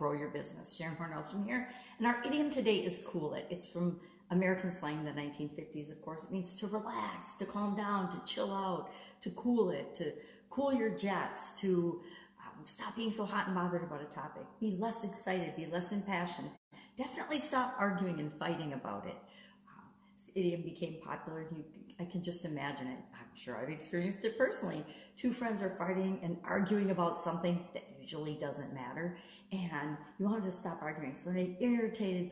grow your business. Sharon Hornells from here. And our idiom today is cool it. It's from American slang in the 1950s, of course. It means to relax, to calm down, to chill out, to cool it, to cool your jets, to um, stop being so hot and bothered about a topic. Be less excited, be less impassioned. Definitely stop arguing and fighting about it. Um, this idiom became popular. You, I can just imagine it. I'm sure I've experienced it personally. Two friends are fighting and arguing about something that usually doesn't matter, and you wanted to stop arguing. So in an irritated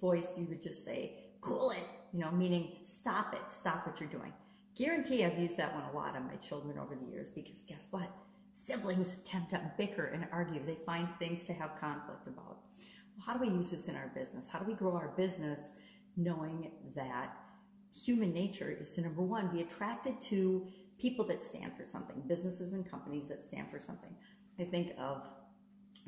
voice, you would just say, cool it, you know, meaning stop it, stop what you're doing. Guarantee I've used that one a lot on my children over the years because guess what? Siblings tend to bicker and argue. They find things to have conflict about. Well, how do we use this in our business? How do we grow our business knowing that human nature is to number one, be attracted to people that stand for something, businesses and companies that stand for something. I think of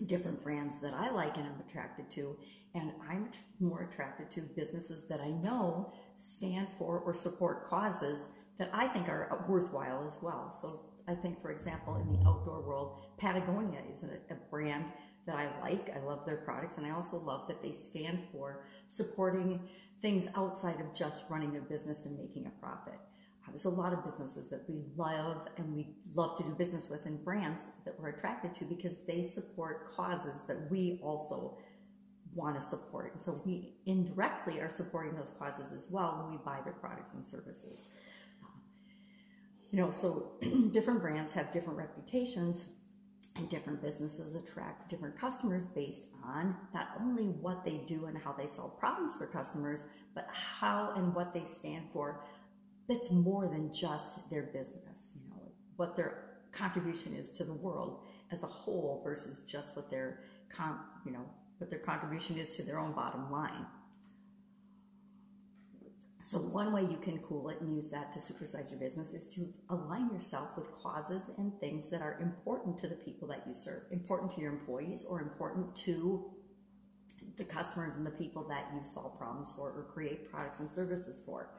different brands that I like and I'm attracted to. And I'm more attracted to businesses that I know stand for or support causes that I think are worthwhile as well. So I think, for example, in the outdoor world, Patagonia is a, a brand that I like. I love their products, and I also love that they stand for supporting things outside of just running their business and making a profit. Uh, there's a lot of businesses that we love and we love to do business with and brands that we're attracted to because they support causes that we also want to support. And so we indirectly are supporting those causes as well when we buy their products and services. Uh, you know, so different brands have different reputations and different businesses attract different customers based on not only what they do and how they solve problems for customers, but how and what they stand for that's more than just their business, you know, what their contribution is to the world as a whole versus just what their, you know, what their contribution is to their own bottom line. So one way you can cool it and use that to supersize your business is to align yourself with causes and things that are important to the people that you serve, important to your employees or important to the customers and the people that you solve problems for or create products and services for.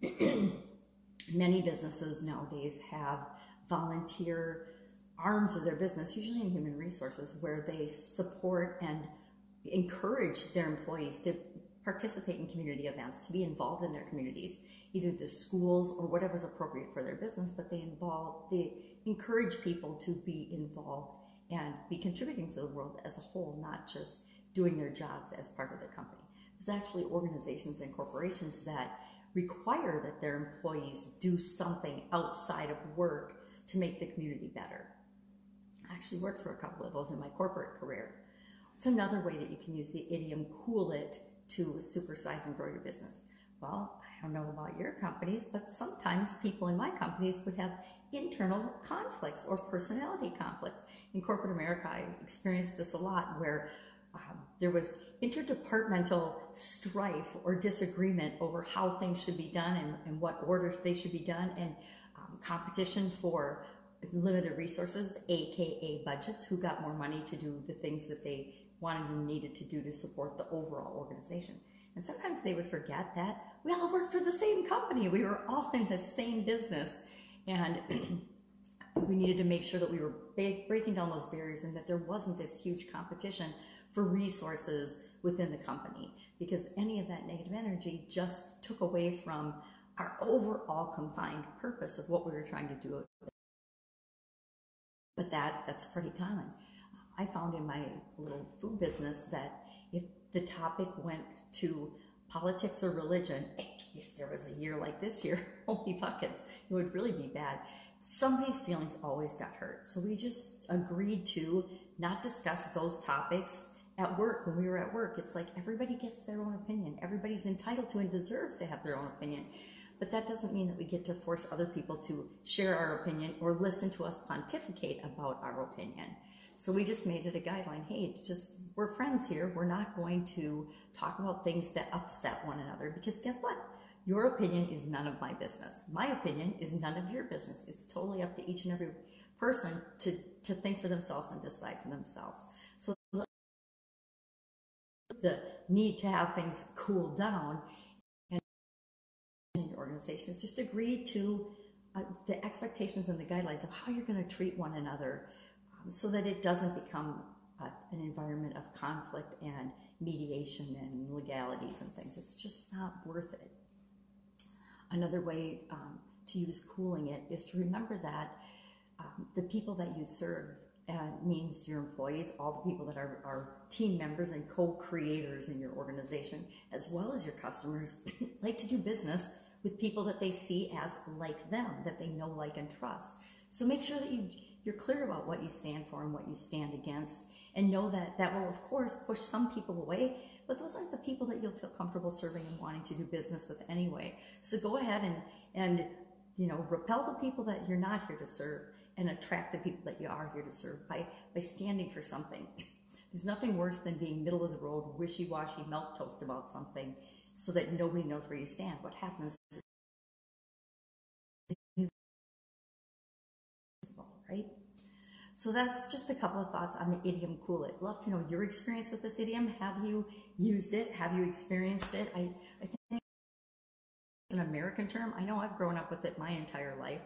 Many businesses nowadays have volunteer arms of their business, usually in human resources, where they support and encourage their employees to participate in community events, to be involved in their communities, either the schools or whatever's appropriate for their business, but they involve, they encourage people to be involved and be contributing to the world as a whole, not just doing their jobs as part of the company. There's actually organizations and corporations that require that their employees do something outside of work to make the community better. I actually worked for a couple of those in my corporate career. It's another way that you can use the idiom cool it to supersize and grow your business. Well, I don't know about your companies, but sometimes people in my companies would have internal conflicts or personality conflicts. In corporate America, I experienced this a lot where um, there was interdepartmental strife or disagreement over how things should be done and, and what orders they should be done and um, competition for limited resources, aka budgets, who got more money to do the things that they wanted and needed to do to support the overall organization. And sometimes they would forget that we all worked for the same company. We were all in the same business. And we needed to make sure that we were breaking down those barriers and that there wasn't this huge competition for resources within the company because any of that negative energy just took away from our overall combined purpose of what we were trying to do. But that, that's pretty common. I found in my little food business that if the topic went to politics or religion, if there was a year like this year, holy buckets, it would really be bad. Somebody's feelings always got hurt. So we just agreed to not discuss those topics at work when we were at work. It's like everybody gets their own opinion. Everybody's entitled to and deserves to have their own opinion. But that doesn't mean that we get to force other people to share our opinion or listen to us pontificate about our opinion. So we just made it a guideline. Hey, just we're friends here. We're not going to talk about things that upset one another because guess what? Your opinion is none of my business. My opinion is none of your business. It's totally up to each and every person to, to think for themselves and decide for themselves. So the need to have things cool down and your organization is just agree to uh, the expectations and the guidelines of how you're going to treat one another um, so that it doesn't become a, an environment of conflict and mediation and legalities and things. It's just not worth it. Another way um, to use cooling it is to remember that um, the people that you serve uh, means your employees, all the people that are, are team members and co-creators in your organization, as well as your customers, like to do business with people that they see as like them, that they know, like, and trust. So make sure that you, you're clear about what you stand for and what you stand against, and know that that will, of course, push some people away, but those aren't the people that you'll feel comfortable serving and wanting to do business with anyway. So go ahead and, and you know, repel the people that you're not here to serve and attract the people that you are here to serve by, by standing for something. There's nothing worse than being middle of the road, wishy-washy milk toast about something so that nobody knows where you stand. What happens is right? So that's just a couple of thoughts on the idiom cool it. Love to know your experience with this idiom. Have you used it? Have you experienced it? I, I think it's an American term. I know I've grown up with it my entire life.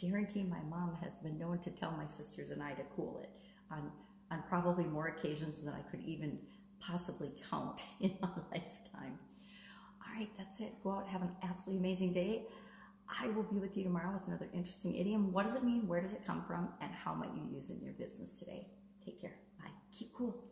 Guarantee my mom has been known to tell my sisters and I to cool it on, on probably more occasions than I could even possibly count in my lifetime. All right, that's it. Go out, have an absolutely amazing day. I will be with you tomorrow with another interesting idiom. What does it mean? Where does it come from? And how might you use it in your business today? Take care. Bye. Keep cool.